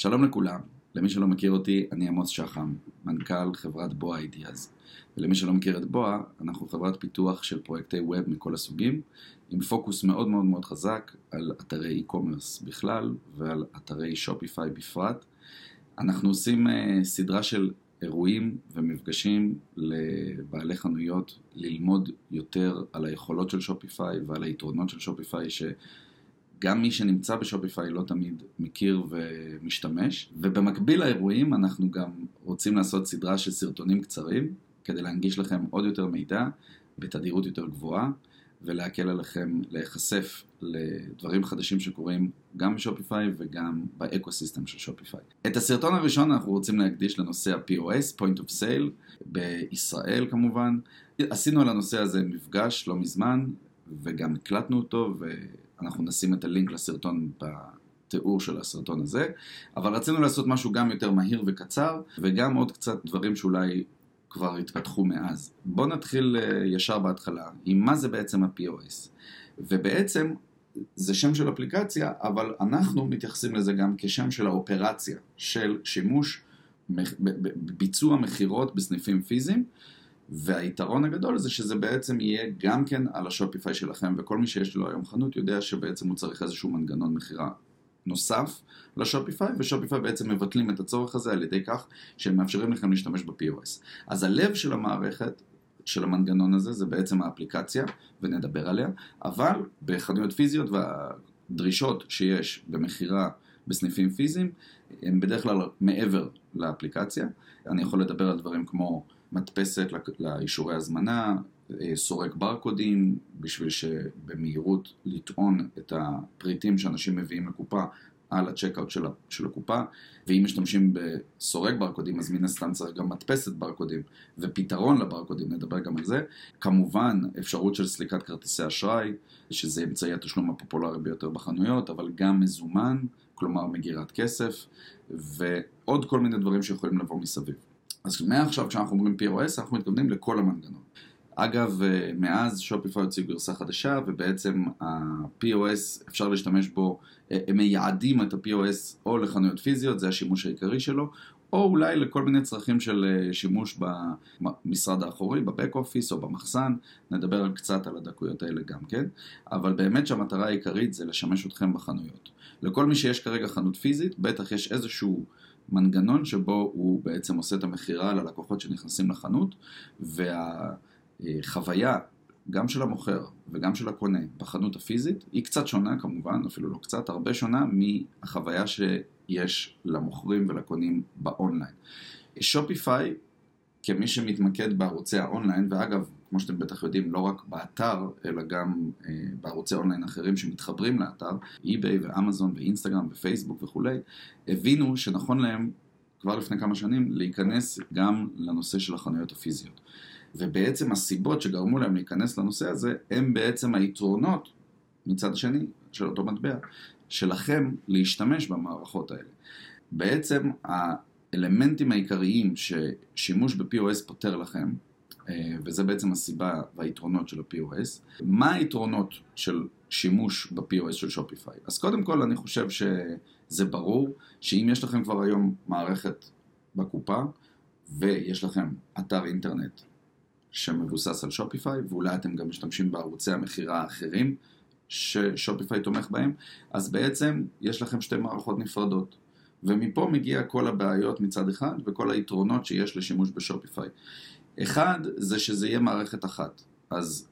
שלום לכולם, למי שלא מכיר אותי, אני עמוס שחם, מנכ"ל חברת בואה אידיאז. ולמי שלא מכיר את בואה, אנחנו חברת פיתוח של פרויקטי ווב מכל הסוגים, עם פוקוס מאוד מאוד מאוד חזק על אתרי e-commerce בכלל ועל אתרי שופיפיי בפרט. אנחנו עושים uh, סדרה של אירועים ומפגשים לבעלי חנויות ללמוד יותר על היכולות של שופיפיי ועל היתרונות של שופיפיי ש... גם מי שנמצא ב Shopify לא תמיד מכיר ומשתמש. ובמקביל לאירועים אנחנו גם רוצים לעשות סדרה של סרטונים קצרים, כדי להנגיש לכם עוד יותר מידע בתדירות יותר גבוהה, ולהקל עליכם להיחשף לדברים חדשים שקורים גם ב Shopify וגם באקו-סיסטם של Shopify. את הסרטון הראשון אנחנו רוצים להקדיש לנושא ה-POS, Point of Sale, בישראל כמובן. עשינו על הנושא הזה מפגש לא מזמן, וגם הקלטנו אותו, ואנחנו נשים את הלינק לסרטון בתיאור של הסרטון הזה, אבל רצינו לעשות משהו גם יותר מהיר וקצר, וגם עוד קצת דברים שאולי כבר התפתחו מאז. בואו נתחיל אה, ישר בהתחלה עם מה זה בעצם ה-POS. ובעצם זה שם של אפליקציה, אבל אנחנו מתייחסים לזה גם כשם של האופרציה של שימוש, ביצוע מכירות בסניפים פיזיים. והיתרון הגדול זה שזה בעצם יהיה גם כן על השופיפיי שלכם, וכל מי שיש לו היום חנות יודע שבעצם הוא צריך איזשהו מנגנון מכירה נוסף לשופיפיי, ושופיפיי בעצם מבטלים את הצורך הזה על ידי כך שהם מאפשרים לכם להשתמש ב-POS. אז הלב של המערכת, של המנגנון הזה, זה בעצם האפליקציה, ונדבר עליה, אבל בחנויות פיזיות והדרישות שיש במכירה בסניפים פיזיים, הם בדרך כלל מעבר לאפליקציה. אני יכול לדבר על דברים כמו מדפסת לאישורי הזמנה, אה, סורק ברקודים, בשביל שבמהירות לטעון את הפריטים שאנשים מביאים לקופה על הצ'קאוט של, של הקופה, ואם משתמשים בסורק ברקודים, אז מן הסתם צריך גם מדפסת ברקודים, ופתרון לברקודים, נדבר גם על זה. כמובן, אפשרות של סליקת כרטיסי אשראי, שזה אמצעי התשלום הפופולרי ביותר בחנויות, אבל גם מזומן, כלומר מגירת כסף, ועוד כל מיני דברים שיכולים לבוא מסביב. אז מעכשיו כשאנחנו אומרים POS, אנחנו מתכוונים לכל המנגנון. אגב, אה, מאז שופיפיי הוציאו גרסה חדשה, ובעצם ה-POS, אפשר להשתמש בו, אה, הם מייעדים את ה-POS או לחנויות פיזיות, זה השימוש העיקרי שלו, או אולי לכל מיני צרכים של אה, שימוש במשרד האחורי, בבק אופיס או במחסן, נדבר קצת על הדקויות האלה גם כן, אבל באמת שהמטרה העיקרית זה לשמש אתכם בחנויות. לכל מי שיש כרגע חנות פיזית, בטח יש איזשהו מנגנון שבו הוא בעצם עושה את המכירה ללקוחות שנכנסים לחנות, והחוויה גם של המוכר וגם של הקונה בחנות הפיזית היא קצת שונה כמובן, אפילו לא קצת, הרבה שונה מהחוויה שיש למוכרים ולקונים ב online. Shopify, כמי שמתמקד בערוצי האונליין, ואגב, כמו שאתם בטח יודעים, לא רק באתר, אלא גם אה, בערוצי אונליין אחרים שמתחברים לאתר, אי-ביי ואמזון ואינסטגרם ופייסבוק וכולי, הבינו שנכון להם כבר לפני כמה שנים להיכנס גם לנושא של החנויות הפיזיות. ובעצם הסיבות שגרמו להם להיכנס לנושא הזה, הם בעצם היתרונות מצד שני של אותו מטבע, שלכם להשתמש במערכות האלה. בעצם האלמנטים העיקריים ששימוש ב-POS פותר לכם, אה, וזה בעצם הסיבה והיתרונות של ה-POS. מה היתרונות של שימוש ב-POS של שופיפיי? אז קודם כל אני חושב שזה ברור שאם יש לכם כבר היום מערכת בקופה ויש לכם אתר אינטרנט שמבוסס על שופיפיי ואולי אתם גם משתמשים בערוצי המכירה האחרים ששופיפיי תומך בהם, אז בעצם יש לכם שתי מערכות נפרדות. ומפה מגיע כל הבעיות מצד אחד וכל היתרונות שיש לשימוש בשופיפיי. אחד, זה שזה יהיה מערכת אחת. אז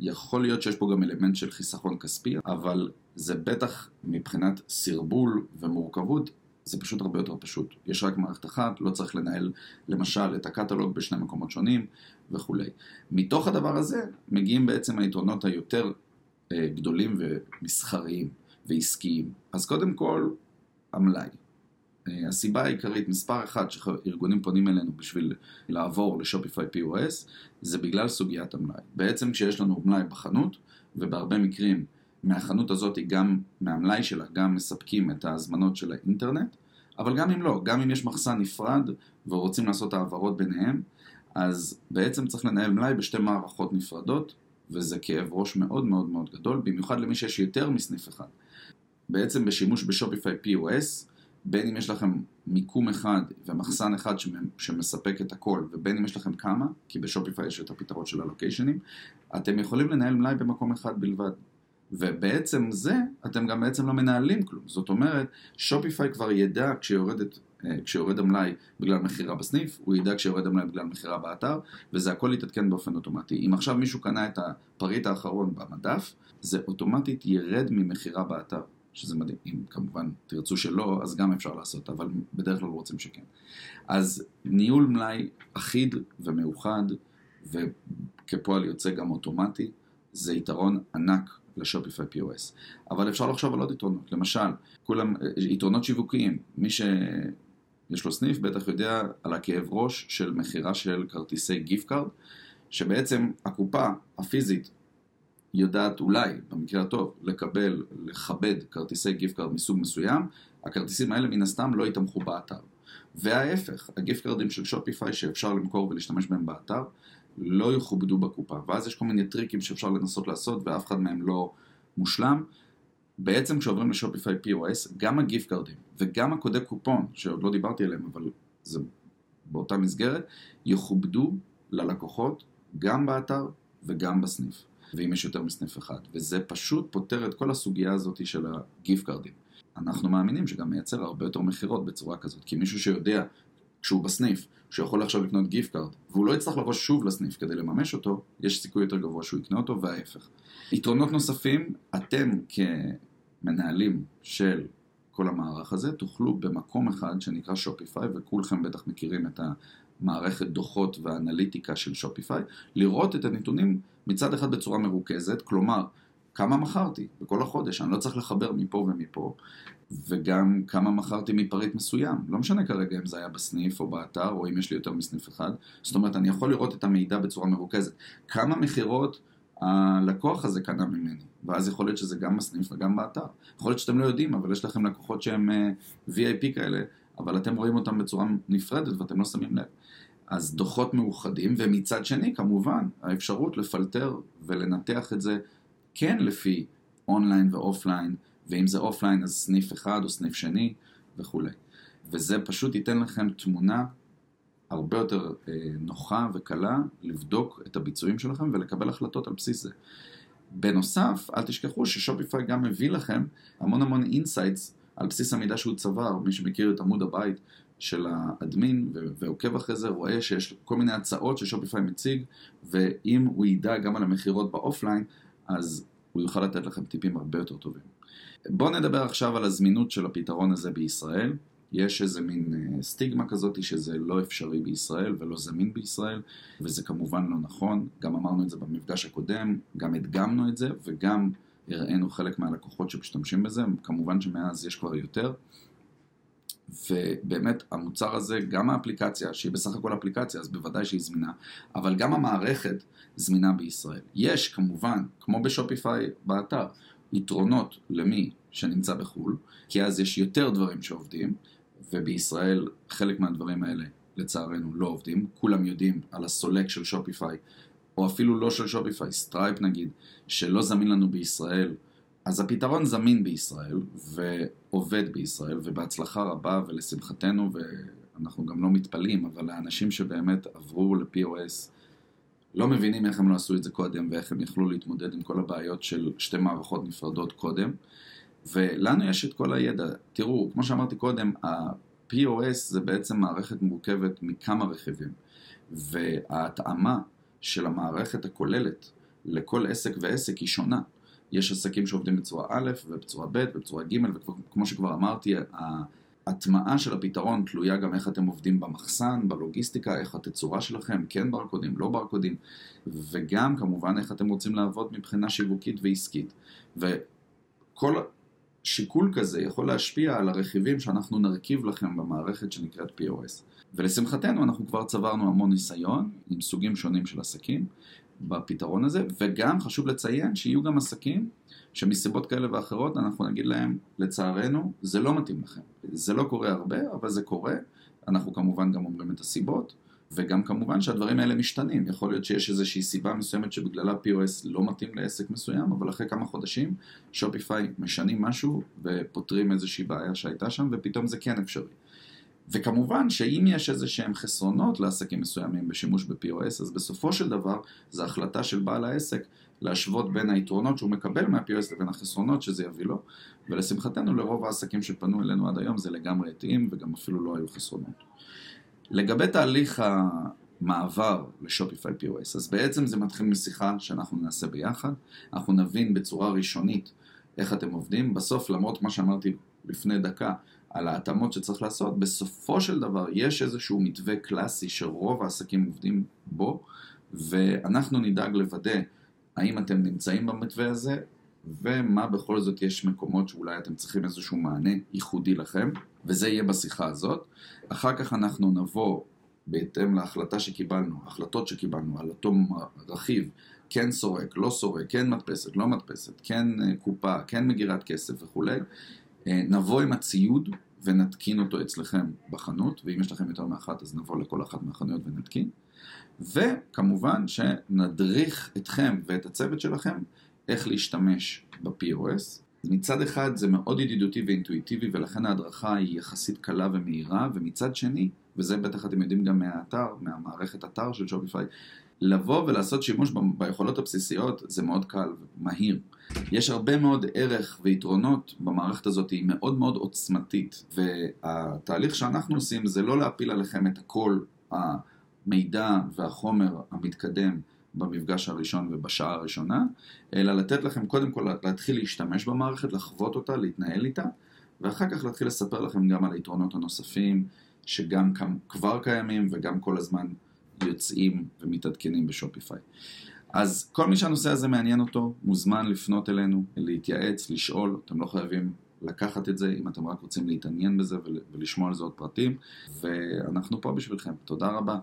יכול להיות שיש פה גם אלמנט של חיסכון כספי, אבל זה בטח מבחינת סרבול ומורכבות, זה פשוט הרבה יותר פשוט. יש רק מערכת אחת, לא צריך לנהל למשל את הקטלוג בשני מקומות שונים וכולי. מתוך הדבר הזה מגיעים בעצם היתרונות היותר אה, גדולים ומסחריים ועסקיים. אז קודם כל, המלאי. אה, הסיבה העיקרית, מספר אחד שארגונים פונים אלינו בשביל לעבור לשופיפיי POS, זה בגלל סוגיית המלאי. בעצם כשיש לנו מלאי בחנות, ובהרבה מקרים מהחנות הזאת, גם מהמלאי שלה, גם מספקים את ההזמנות של האינטרנט, אבל גם אם לא, גם אם יש מחסן נפרד ורוצים לעשות העברות ביניהם, אז בעצם צריך לנהל מלאי בשתי מערכות נפרדות, וזה כאב ראש מאוד מאוד מאוד גדול, במיוחד למי שיש יותר מסניף אחד. בעצם בשימוש בשופיפיי POS, בין אם יש לכם מיקום אחד ומחסן אחד שמספק את הכל, ובין אם יש לכם כמה, כי בשופיפיי יש את הפתרון של הלוקיישנים, אתם יכולים לנהל מלאי במקום אחד בלבד. ובעצם זה, אתם גם בעצם לא מנהלים כלום. זאת אומרת, שופיפיי כבר ידע כשיורדת אה, כשיורד המלאי בגלל מכירה בסניף, הוא ידע כשיורד המלאי בגלל מכירה באתר, וזה הכל יתעדכן באופן אוטומטי. אם עכשיו מישהו קנה את הפריט האחרון במדף, זה אוטומטית ירד ממכירה באתר, שזה מדהים. אם כמובן תרצו שלא, אז גם אפשר לעשות, אבל בדרך כלל רוצים שכן. אז ניהול מלאי אחיד ומאוחד, וכפועל יוצא גם אוטומטי, זה יתרון ענק ל Shopify POS. אבל אפשר לחשוב על עוד יתרונות. למשל, כולם, יתרונות שיווקיים. מי ש... יש לו סניף, בטח יודע על הכאב ראש של מכירה של כרטיסי gift card, שבעצם הקופה הפיזית יודעת אולי, במקרה הטוב, לקבל, לכבד כרטיסי gift card מסוג מסוים, הכרטיסים האלה מן הסתם לא יתמכו באתר. וההפך, ה gift card ים של Shopify שאפשר למכור ולהשתמש בהם באתר, לא יכובדו בקופה. ואז יש כל מיני טריקים שאפשר לנסות לעשות ואף אחד מהם לא מושלם. בעצם כשעוברים ל Shopify POS, גם ה gift card ים וגם הקודי קופון, שעוד לא דיברתי עליהם, אבל זה באותה מסגרת, יכובדו ללקוחות גם באתר וגם בסניף, ואם יש יותר מסניף אחד. וזה פשוט פותר את כל הסוגיה הזאת של ה gift card ים. אנחנו מאמינים שגם מייצר הרבה יותר מכירות בצורה כזאת, כי מישהו שיודע כשהוא בסניף, שהוא יכול עכשיו לקנות gift card, והוא לא יצטרך לבוא שוב לסניף כדי לממש אותו, יש סיכוי יותר גבוה שהוא יקנה אותו, וההפך. יתרונות נוספים, אתם כמנהלים של כל המערך הזה, תוכלו במקום אחד שנקרא שופיפיי, וכולכם בטח מכירים את המערכת דוחות והאנליטיקה של שופיפיי, לראות את הנתונים מצד אחד בצורה מרוכזת, כלומר, כמה מכרתי בכל החודש, אני לא צריך לחבר מפה ומפה, וגם כמה מכרתי מפריט מסוים. לא משנה כרגע אם זה היה בסניף או באתר, או אם יש לי יותר מסניף אחד. זאת אומרת, אני יכול לראות את המידע בצורה מרוכזת. כמה מכירות הלקוח הזה קנה ממני, ואז יכול להיות שזה גם בסניף וגם באתר. יכול להיות שאתם לא יודעים, אבל יש לכם לקוחות שהם אה, VIP כאלה, אבל אתם רואים אותם בצורה נפרדת ואתם לא שמים לב. אז דוחות מאוחדים, ומצד שני, כמובן, האפשרות לפלטר ולנתח את זה כן לפי online ו offline, ואם זה offline אז סניף אחד או סניף שני וכולי. וזה פשוט ייתן לכם תמונה הרבה יותר אה, נוחה וקלה לבדוק את הביצועים שלכם ולקבל החלטות על בסיס זה. בנוסף, אל תשכחו ש Shopify גם מביא לכם המון המון insights על בסיס המידע שהוא צבר, מי שמכיר את עמוד הבית של ה admin ועוקב אחרי זה, רואה שיש כל מיני הצעות ש Shopify מציג, ואם הוא ידע גם על המכירות ב offline, אז הוא יוכל לתת לכם טיפים הרבה יותר טובים. בואו נדבר עכשיו על הזמינות של הפתרון הזה בישראל. יש איזה מין אה, סטיגמה כזאת שזה לא אפשרי בישראל ולא זמין בישראל, וזה כמובן לא נכון. גם אמרנו את זה במפגש הקודם, גם הדגמנו את זה, וגם הראינו חלק מהלקוחות שמשתמשים בזה, כמובן שמאז יש כבר יותר. ובאמת המוצר הזה, גם האפליקציה, שהיא בסך הכל אפליקציה, אז בוודאי שהיא זמינה, אבל גם המערכת זמינה בישראל. יש כמובן, כמו בשופיפיי באתר, יתרונות למי שנמצא בחו"ל, כי אז יש יותר דברים שעובדים, ובישראל חלק מהדברים האלה לצערנו לא עובדים. כולם יודעים על הסולק של Shopify, או אפילו לא של Shopify, Stripe נגיד, שלא זמין לנו בישראל. אז הפתרון זמין בישראל, ועובד בישראל, ובהצלחה רבה ולשמחתנו, ואנחנו גם לא מתפלאים, אבל האנשים שבאמת עברו ל-POS לא מבינים איך הם לא עשו את זה קודם ואיך הם יכלו להתמודד עם כל הבעיות של שתי מערכות נפרדות קודם. ולנו יש את כל הידע. תראו, כמו שאמרתי קודם, ה-POS זה בעצם מערכת מורכבת מכמה רכיבים. וההתאמה של המערכת הכוללת לכל עסק ועסק היא שונה. יש עסקים שעובדים בצורה א' ובצורה ב' ובצורה ג' וכמו שכבר אמרתי, הטמעה של הפתרון תלויה גם איך אתם עובדים במחסן, בלוגיסטיקה, איך התצורה שלכם, כן ברקודים, לא ברקודים, וגם כמובן איך אתם רוצים לעבוד מבחינה שיווקית ועסקית. וכל שיקול כזה יכול להשפיע על הרכיבים שאנחנו נרכיב לכם במערכת שנקראת POS. ולשמחתנו אנחנו כבר צברנו המון ניסיון עם סוגים שונים של עסקים בפתרון הזה, וגם חשוב לציין שיהיו גם עסקים שמסיבות כאלה ואחרות אנחנו נגיד להם, לצערנו, זה לא מתאים לכם. זה לא קורה הרבה, אבל זה קורה. אנחנו כמובן גם אומרים את הסיבות, וגם כמובן שהדברים האלה משתנים. יכול להיות שיש איזושהי סיבה מסוימת שבגללה POS לא מתאים לעסק מסוים, אבל אחרי כמה חודשים שופיפיי משנים משהו ופותרים איזושהי בעיה שהייתה שם, ופתאום זה כן אפשרי. וכמובן שאם יש איזה שהם חסרונות לעסקים מסוימים בשימוש ב-POS, אז בסופו של דבר זו החלטה של בעל העסק להשוות בין היתרונות שהוא מקבל מה-POS לבין החסרונות שזה יביא לו, ולשמחתנו לרוב העסקים שפנו אלינו עד היום זה לגמרי התאים וגם אפילו לא היו חסרונות. לגבי תהליך המעבר לשופיפיי POS, אז בעצם זה מתחיל משיחה שאנחנו נעשה ביחד, אנחנו נבין בצורה ראשונית איך אתם עובדים, בסוף למרות מה שאמרתי לפני דקה, על ההתאמות שצריך לעשות, בסופו של דבר יש איזשהו מתווה קלאסי שרוב העסקים עובדים בו, ואנחנו נדאג לוודא האם אתם נמצאים במתווה הזה, ומה בכל זאת יש מקומות שאולי אתם צריכים איזשהו מענה ייחודי לכם, וזה יהיה בשיחה הזאת. אחר כך אנחנו נבוא בהתאם להחלטה שקיבלנו, החלטות שקיבלנו על אותו רכיב, כן סורק, לא סורק, כן מדפסת, לא מדפסת, כן אה, קופה, כן מגירת כסף וכולי. אה, נבוא עם הציוד ונתקין אותו אצלכם בחנות, ואם יש לכם יותר מאחת אז נבוא לכל אחת מהחנויות ונתקין. וכמובן שנדריך אתכם ואת הצוות שלכם איך להשתמש ב-POS. מצד אחד זה מאוד ידידותי ואינטואיטיבי ולכן ההדרכה היא יחסית קלה ומהירה, ומצד שני, וזה בטח אתם יודעים גם מהאתר, מהמערכת אתר של שופיפיי, לבוא ולעשות שימוש ביכולות הבסיסיות זה מאוד קל ומהיר. יש הרבה מאוד ערך ויתרונות במערכת הזאת, היא מאוד מאוד עוצמתית, והתהליך שאנחנו עושים זה לא להפיל עליכם את הכל המידע והחומר המתקדם במפגש הראשון ובשעה הראשונה, אלא לתת לכם קודם כל להתחיל להשתמש במערכת, לחוות אותה, להתנהל איתה, ואחר כך להתחיל לספר לכם גם על היתרונות הנוספים, שגם כבר קיימים וגם כל הזמן יוצאים ומתעדכנים בשופיפיי. אז כל מי שהנושא הזה מעניין אותו, מוזמן לפנות אלינו, להתייעץ, לשאול, אתם לא חייבים לקחת את זה אם אתם רק רוצים להתעניין בזה ולשמוע על זה עוד פרטים, ואנחנו פה בשבילכם. תודה רבה.